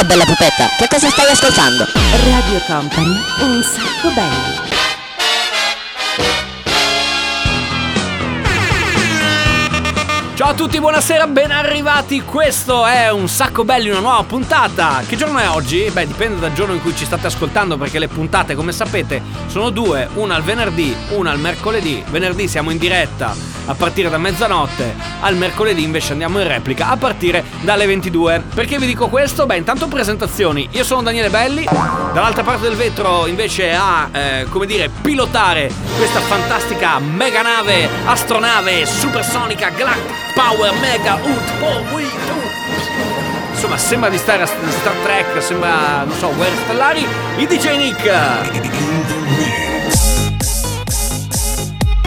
Ciao bella pupetta, che cosa stai ascoltando? Radio Company, un sacco belli. Ciao a tutti, buonasera, ben arrivati. Questo è un sacco belli, una nuova puntata. Che giorno è oggi? Beh, dipende dal giorno in cui ci state ascoltando, perché le puntate, come sapete, sono due: una al venerdì, una al mercoledì. Venerdì siamo in diretta a partire da mezzanotte, al mercoledì invece andiamo in replica a partire dalle 22. Perché vi dico questo? Beh, intanto presentazioni. Io sono Daniele Belli, dall'altra parte del vetro invece a, eh, come dire, pilotare questa fantastica mega nave, astronave, supersonica, galactica Power Mega Ut Po Insomma, sembra di stare a Star Trek, sembra, non so, guerre stellari. Il DJ Nick.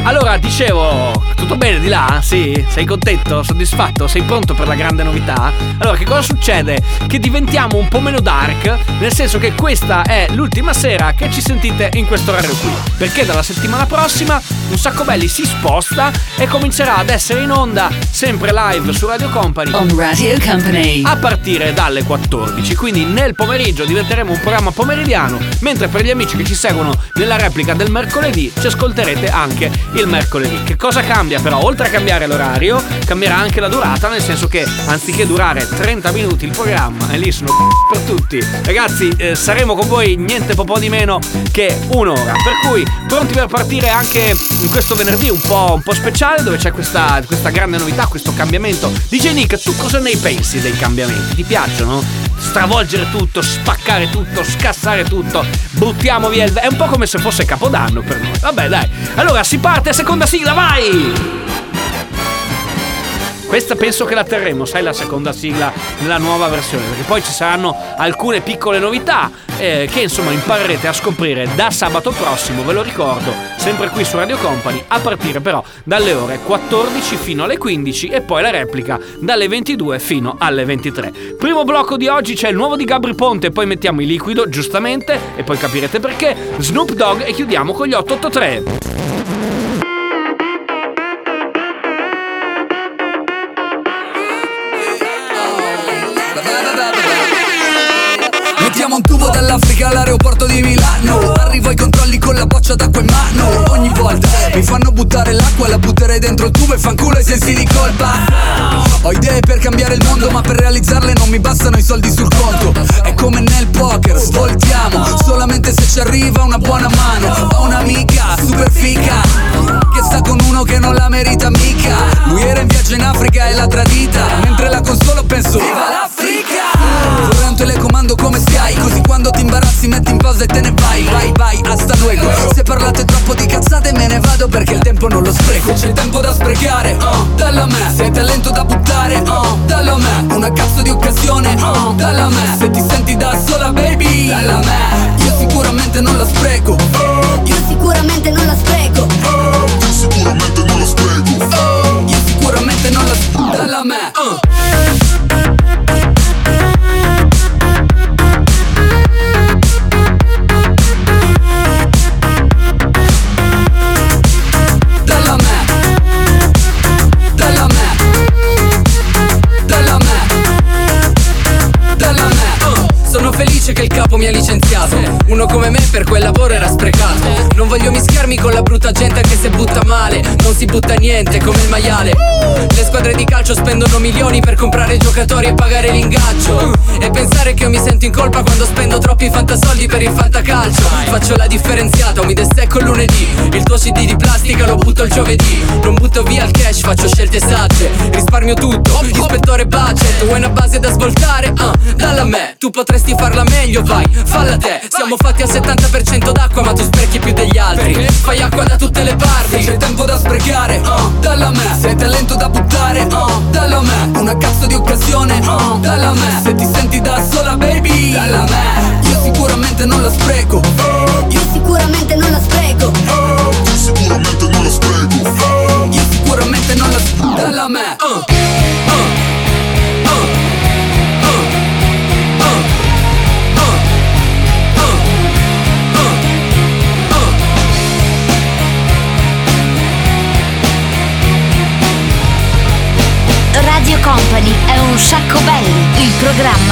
Allora, dicevo, tutto bene di là? Sì? Sei contento? Soddisfatto? Sei pronto per la grande novità? Allora, che cosa succede? Che diventiamo un po' meno dark, nel senso che questa è l'ultima sera che ci sentite in questo orario qui. Perché dalla settimana prossima un sacco belli si sposta e comincerà ad essere in onda sempre live su Radio Company. On Radio Company. A partire dalle 14. Quindi nel pomeriggio diventeremo un programma pomeridiano, mentre per gli amici che ci seguono nella replica del mercoledì ci ascolterete anche il mercoledì. Che cosa cambia però? Oltre a cambiare l'orario, cambierà anche la durata, nel senso che anziché durare 30 minuti il programma, e lì sono per tutti, ragazzi, eh, saremo con voi niente po' di meno che un'ora. Per cui pronti per partire anche in questo venerdì un po', un po speciale, dove c'è questa, questa grande novità, questo cambiamento. DJ Nick, tu cosa ne pensi dei cambiamenti? Ti piacciono? Stravolgere tutto, spaccare tutto, scassare tutto, buttiamo via il... È un po' come se fosse Capodanno per noi. Vabbè, dai. Allora si parte seconda sigla, vai! Questa penso che la terremo, sai, la seconda sigla nella nuova versione, perché poi ci saranno alcune piccole novità eh, che insomma imparerete a scoprire da sabato prossimo, ve lo ricordo, sempre qui su Radio Company, a partire però dalle ore 14 fino alle 15 e poi la replica dalle 22 fino alle 23. Primo blocco di oggi c'è il nuovo di Gabri Ponte, poi mettiamo il liquido, giustamente, e poi capirete perché, Snoop Dogg e chiudiamo con gli 883. All'aeroporto di Milano. Arrivo ai controlli con la boccia d'acqua in mano. Ogni volta mi fanno buttare l'acqua La butterei dentro il tubo e fanculo i sensi di colpa. Ho idee per cambiare il mondo Ma per realizzarle non mi bastano i soldi sul conto. È come nel poker, svoltiamo. Solamente se ci arriva una buona mano. Ho un'amica super fica Che sta con uno che non la merita mica. Lui era in viaggio in Africa e l'ha tradita Mentre la consolo penso Viva l'Africa metti in pausa e te ne vai Vai vai hasta luego. Se parlate troppo di cazzate me ne vado perché il tempo non lo spreco. C'è tempo da sprecare, uh, dallo a me. Sei talento da buttare, uh, dallo a me. Una cazzo di occasione, uh, dallo a me. Se ti senti da sola baby, dallo a me. Io sicuramente non la spreco mi ha licenziato Uno come me per quel lavoro era sprecato. Non voglio mischiarmi con la brutta gente che se butta male. Non si butta niente come il maiale. Le squadre di calcio spendono milioni per comprare giocatori e pagare l'ingaggio. E pensare che io mi sento in colpa quando spendo troppi fantasoldi per il fantacalcio. Faccio la differenziata, mi destecco il lunedì. Il tuo CD di plastica lo butto il giovedì. Non butto via il cash, faccio scelte sagge. Risparmio tutto, ispettore budget. Vuoi una base da svoltare? Uh, dalla a me, tu potresti farla meglio, vai, falla te. Siamo fatti al 70% d'acqua ma tu sprechi più degli altri. Fai acqua da tutte le parti. C'è tempo da sprecare, uh, dalla me. Sei talento da buttare, uh, dalla me. Una cazzo di occasione, uh, dalla me. Se ti senti da sola baby, dalla me. Io sicuramente non la spreco. Io sicuramente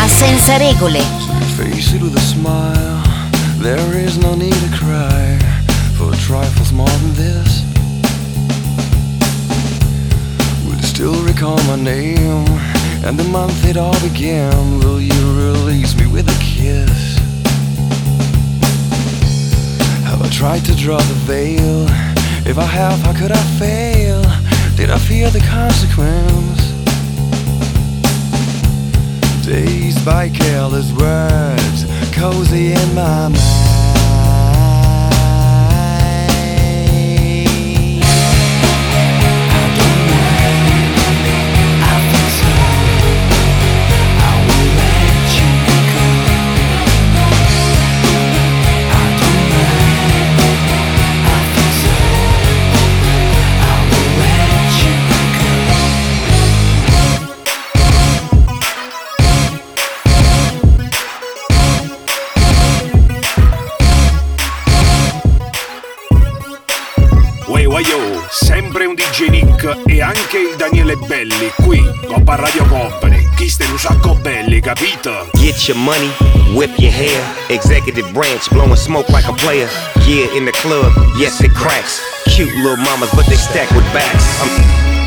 programma senza regole. Face it with a smile. There is no need to cry for trifles more than this. Still recall my name and the month it all began? Will you release me with a kiss? Have I tried to draw the veil? If I have, how could I fail? Did I fear the consequence? Dazed by careless words, cozy in my mind. Anche il Daniele Belli qui, Coppa Radio Company. Chi sta in un sacco belli, capito? Get your money, whip your hair. Executive branch blowing smoke like a player. Yeah, in the club, yes it cracks. Cute little mamas, but they stack with backs. I'm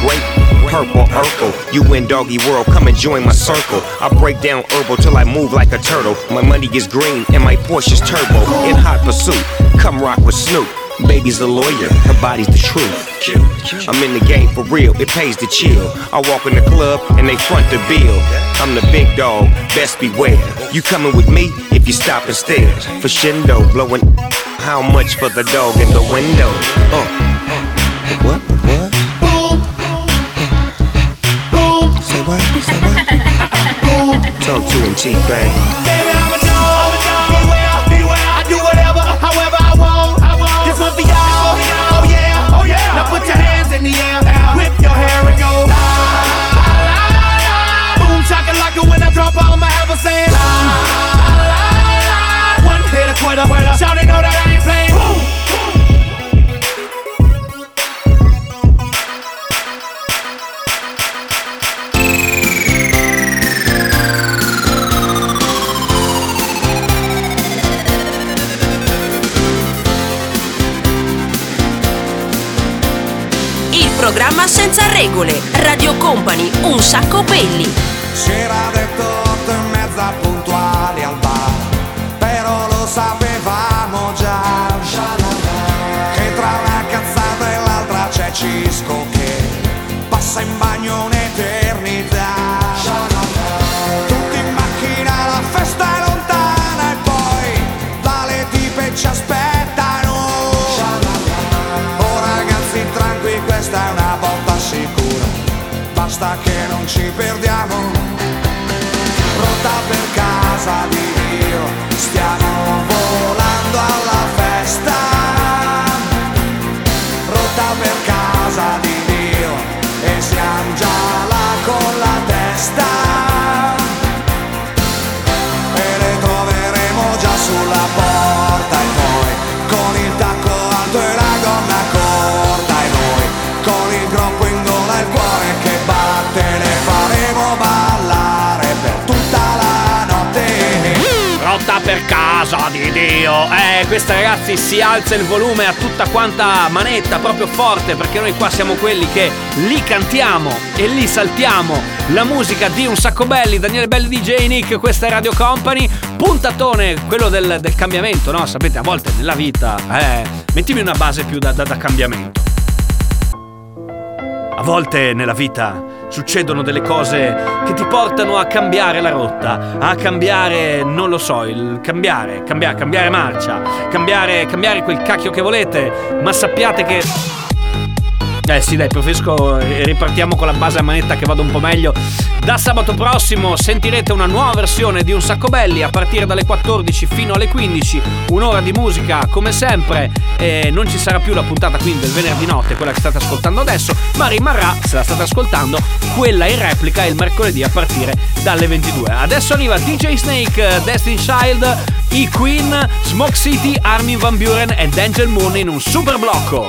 great. Purple Urkel, you in doggy world, come and join my circle. I break down herbal till I move like a turtle. My money is green and my Porsche's turbo. In hot pursuit, come rock with Snoop. Baby's a lawyer, her body's the truth. I'm in the game for real, it pays to chill. I walk in the club and they front the bill. I'm the big dog, best beware. You coming with me if you stop and stare. For Shindo, blowing how much for the dog in the window? Uh. What? What? Say what? Say what? Talk to him, T-Bang. Regole. Radio Company, un sacco belli. Casa Dio. Eh, questa ragazzi si alza il volume a tutta quanta manetta, proprio forte, perché noi qua siamo quelli che lì cantiamo e lì saltiamo la musica di un sacco belli, Daniele Belli DJ Nick, questa è Radio Company, puntatone, quello del, del cambiamento, no? Sapete, a volte nella vita, eh, mettimi una base più da, da- da cambiamento. A volte nella vita succedono delle cose che ti portano a cambiare la rotta, a cambiare, non lo so, il cambiare, cambiare, cambiare marcia, cambiare, cambiare quel cacchio che volete, ma sappiate che Eh sì, dai, preferisco eh, ripartiamo con la base a manetta che vado un po' meglio. Da sabato prossimo sentirete una nuova versione di Un Sacco Belli a partire dalle 14 fino alle 15, un'ora di musica come sempre. E non ci sarà più la puntata quindi del venerdì notte, quella che state ascoltando adesso, ma rimarrà, se la state ascoltando, quella in replica il mercoledì a partire dalle 22. Adesso arriva DJ Snake, Destiny Child, i Queen, Smoke City, Armin Van Buren ed Angel Moon in un super blocco.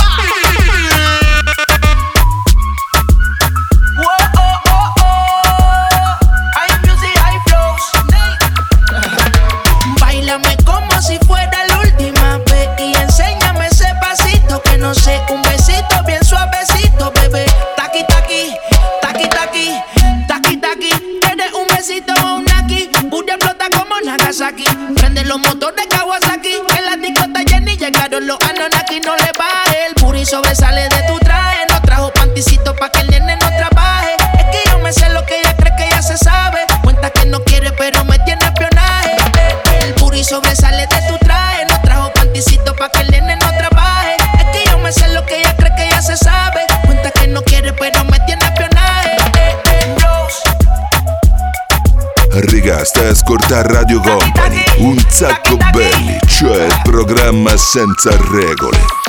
da Radio Company. Un sacco belli, cioè il programma senza regole.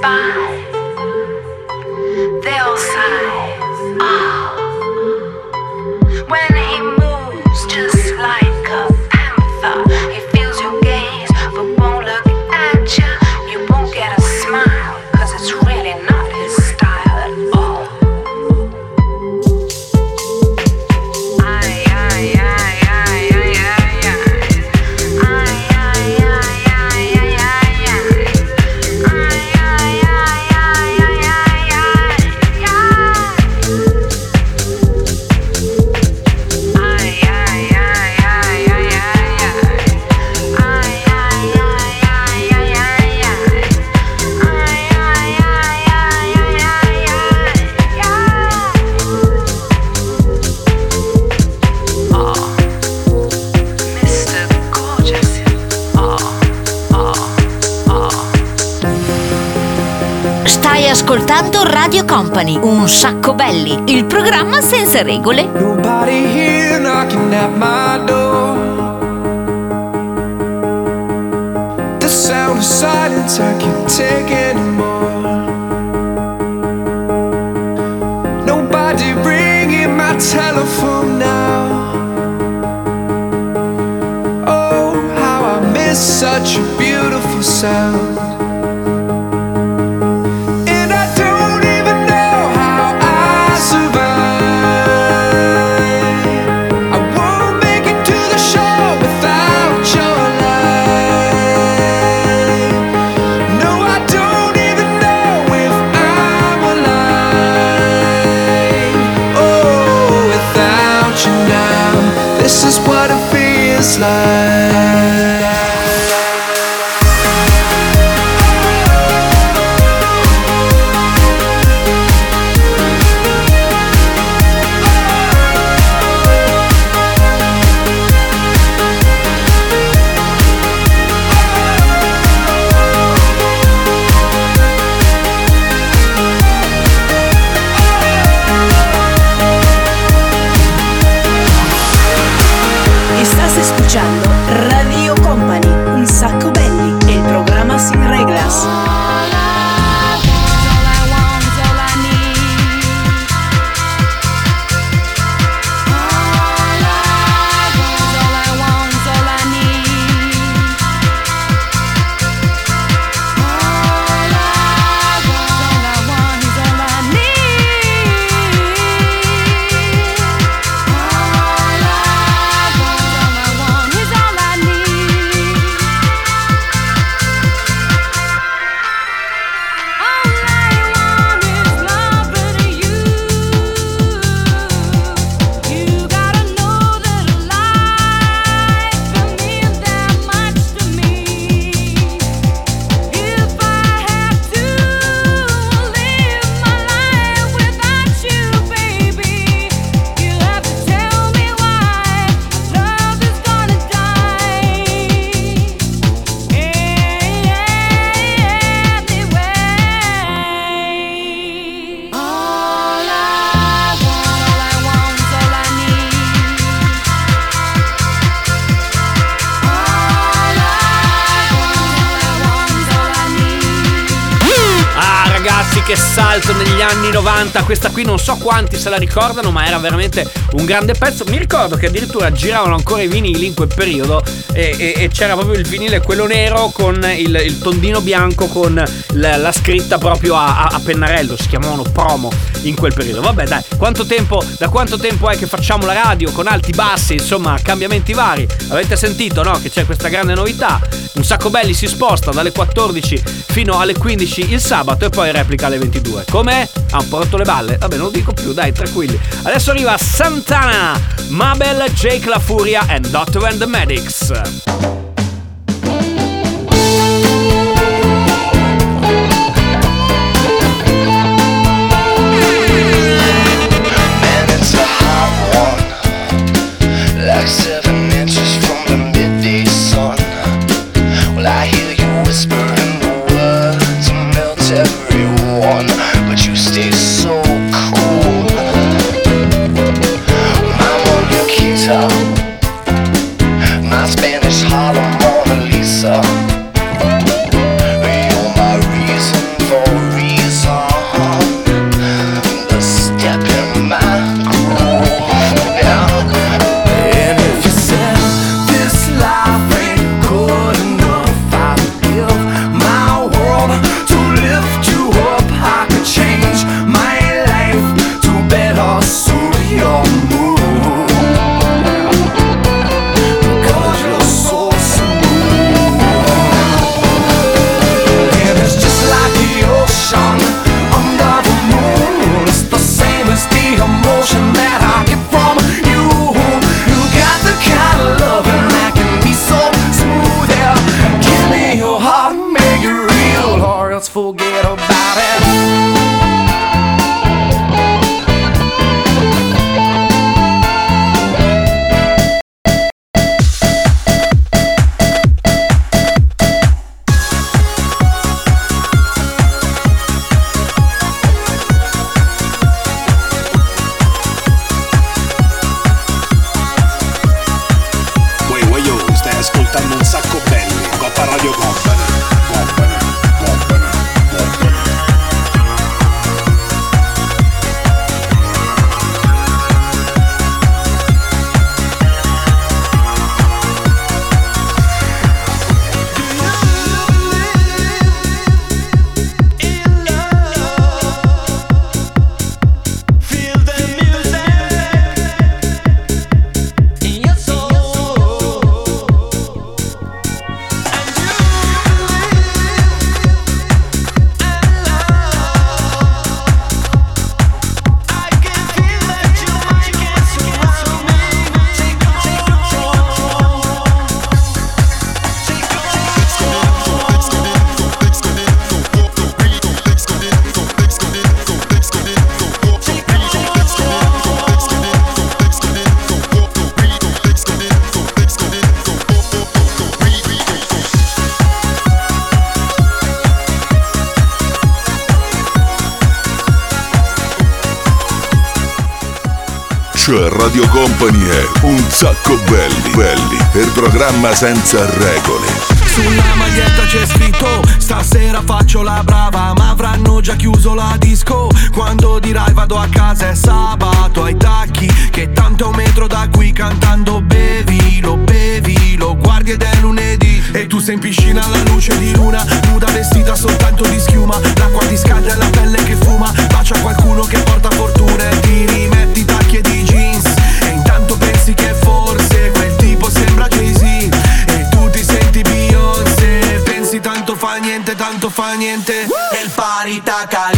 Bye. Ascoltando Radio Company, un sacco belli, il programma senza regole. Nobody here knocking at my door. The sound of silence I can't take anymore. Nobody ringing my telephone now. Oh, how I miss such a beautiful sound. Che salto negli anni 90 Questa qui non so quanti se la ricordano Ma era veramente un grande pezzo. Mi ricordo che addirittura giravano ancora i vinili in quel periodo E, e- e c'era proprio il vinile quello nero Con il, il tondino bianco Con la, la scritta proprio a, a- a pennarello. Si chiamavano promo in quel periodo. Vabbè dai quanto tempo, Da quanto tempo è che facciamo la radio Con alti bassi insomma cambiamenti vari? Avete sentito no? Che c'è questa grande novità? Un sacco belli si sposta dalle 14 fino alle 15 il sabato e poi replica alle 22. Come? Ha un po' rotto le balle? Vabbè, non lo dico più, dai, tranquilli. Adesso arriva Santana, Mabel, Jake La Furia e Doctor and the Medics. Radio Company è un sacco belli, belli, il programma senza regole. Sulla maglietta c'è scritto Stasera faccio la brava Ma avranno già chiuso la disco. Quando dirai vado a casa è sabato Ai tacchi Che tanto è un metro da qui Cantando. Bevi, lo bevi Lo guardi ed è lunedì. E tu sei in piscina alla luce di luna Nuda vestita soltanto di schiuma. L'acqua ti scalda e la pelle che fuma. Bacia qualcuno che porta fortuna E ti rimetti niente El está caliente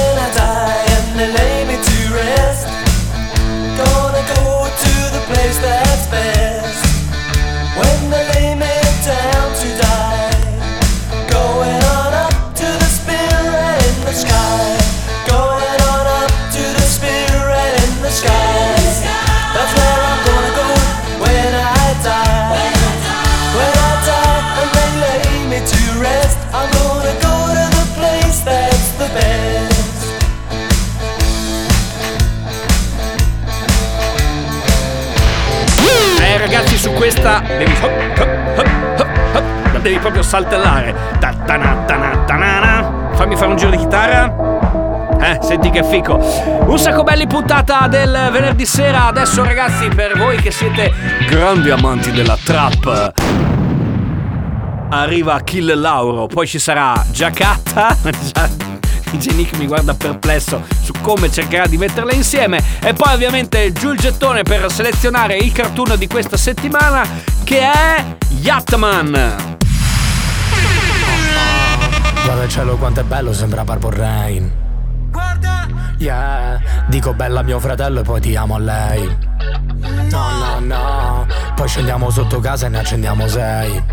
Questa devi hop, hop, hop, hop, hop, devi proprio saltellare. Ta- tana, tana, tanana. Fammi fare un giro di chitarra. Eh, senti che fico. Un sacco belli puntata del venerdì sera. Adesso ragazzi, per voi che siete grandi amanti della trap. Arriva Kill Lauro, poi ci sarà Giacatta. DJ Nick mi guarda perplesso su come cercherà di metterle insieme. E poi ovviamente giù il gettone per selezionare il cartoon di questa settimana che è Yatman. Guarda il cielo quanto è bello, sembra Purple Rain. Guarda! Yeah, dico bella a mio fratello e poi ti amo a lei. No, no, no, poi scendiamo sotto casa e ne accendiamo sei.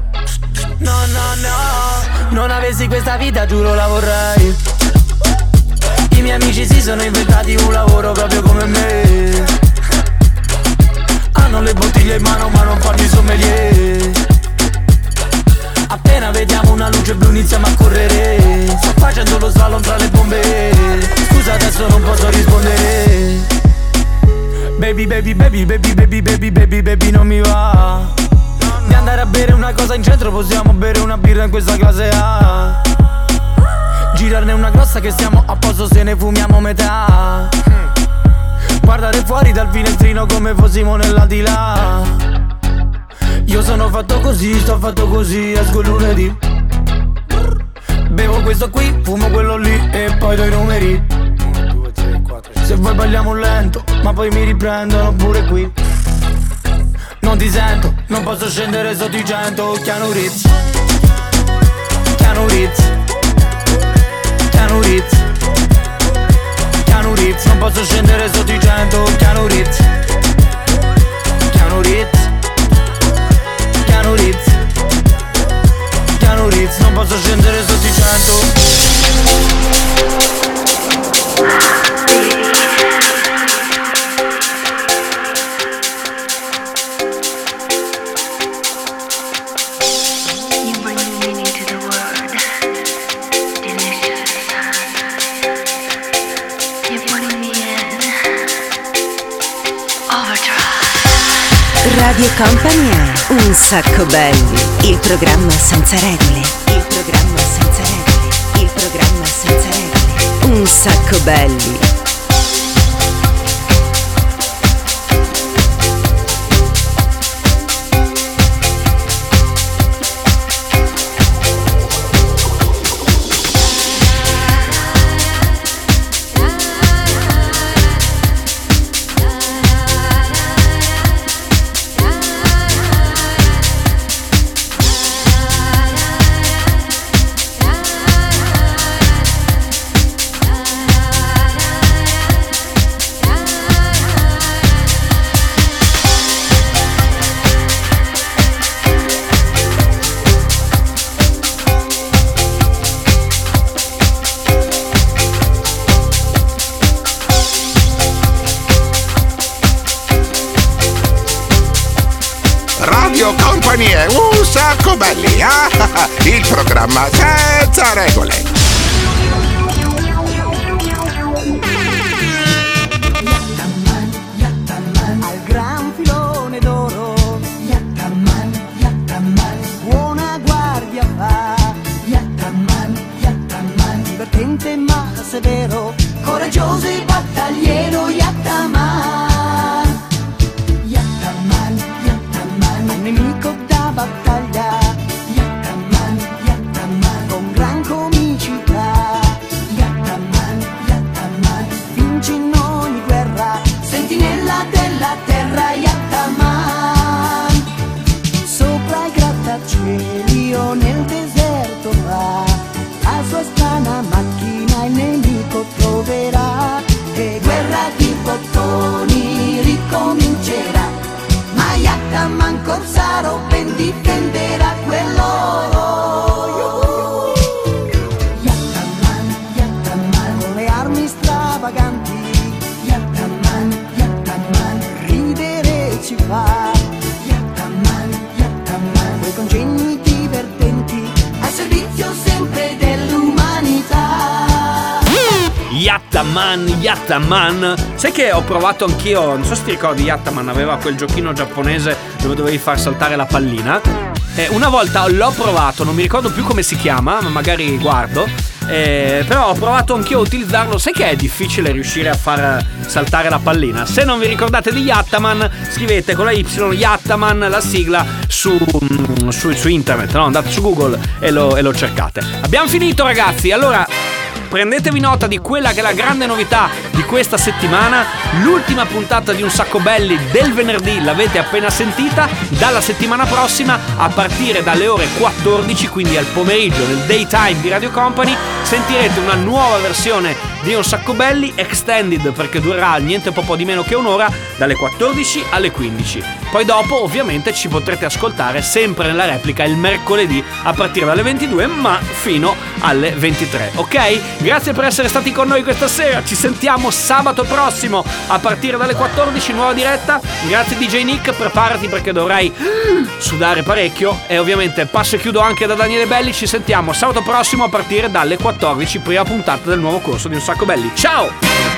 No, no, no, non avessi questa vita giuro la vorrei. I miei amici si sono inventati un lavoro proprio come me. Hanno le bottiglie in mano ma non fanno i sommelier. Appena vediamo una luce blu iniziamo a correre. Sto facendo lo slalom tra le bombe. Scusa adesso non posso rispondere. Baby baby baby baby baby baby baby baby non mi va. Di andare a bere una cosa in centro possiamo bere una birra in questa classe A Girarne una grossa che stiamo a posto se ne fumiamo metà. Guardare fuori dal finestrino come fossimo nell'aldilà. Io sono fatto così, sto fatto così, esco lunedì. Bevo questo qui, fumo quello lì e poi do i numeri. Se vuoi balliamo lento, ma poi mi riprendono pure qui. Non ti sento, non posso scendere sotto i cento. Chiano Ritz. Chiano Ritz Keanu Reeves Keanu Reeves Non posso scendere sotto i 100 Keanu Reeves Keanu Reeves Keanu Reeves Keanu Reeves Non posso scendere sotto i 100 Radio Company è Un sacco belli, il programma senza regole. Il programma senza regole. Il programma senza regole. Un sacco belli. Radio Company è un sacco belli. Ah, ah, ah. il programma senza regole. call me Yattaman, Yattaman. Sai che ho provato anch'io, non so se ti ricordi, Yattaman aveva quel giochino giapponese dove dovevi far saltare la pallina. Eh, una volta l'ho provato, non mi ricordo più come si chiama, ma magari guardo. Eh, però ho provato anch'io a utilizzarlo. Sai che è difficile riuscire a far saltare la pallina? Se non vi ricordate di Yattaman, scrivete con la Y Yattaman la sigla su, mm, su, su internet, no? Andate su Google e lo, e lo cercate. Abbiamo finito, ragazzi. Allora. Prendetevi nota di quella che è la grande novità di questa settimana, l'ultima puntata di Un Sacco Belli del venerdì l'avete appena sentita, dalla settimana prossima a partire dalle ore 14, quindi al pomeriggio nel daytime di Radio Company, sentirete una nuova versione di Un Sacco Belli extended perché durerà niente po' di meno che un'ora dalle 14 alle 15. Poi dopo ovviamente ci potrete ascoltare sempre nella replica il mercoledì a partire dalle 22 ma fino alle 23, ok? Grazie per essere stati con noi questa sera, ci sentiamo sabato prossimo a partire dalle 14, nuova diretta. Grazie DJ Nick, preparati perché dovrai sudare parecchio e ovviamente passo e chiudo anche da Daniele Belli, ci sentiamo sabato prossimo a partire dalle 14, prima puntata del nuovo corso di Un Sacco Belli. Ciao!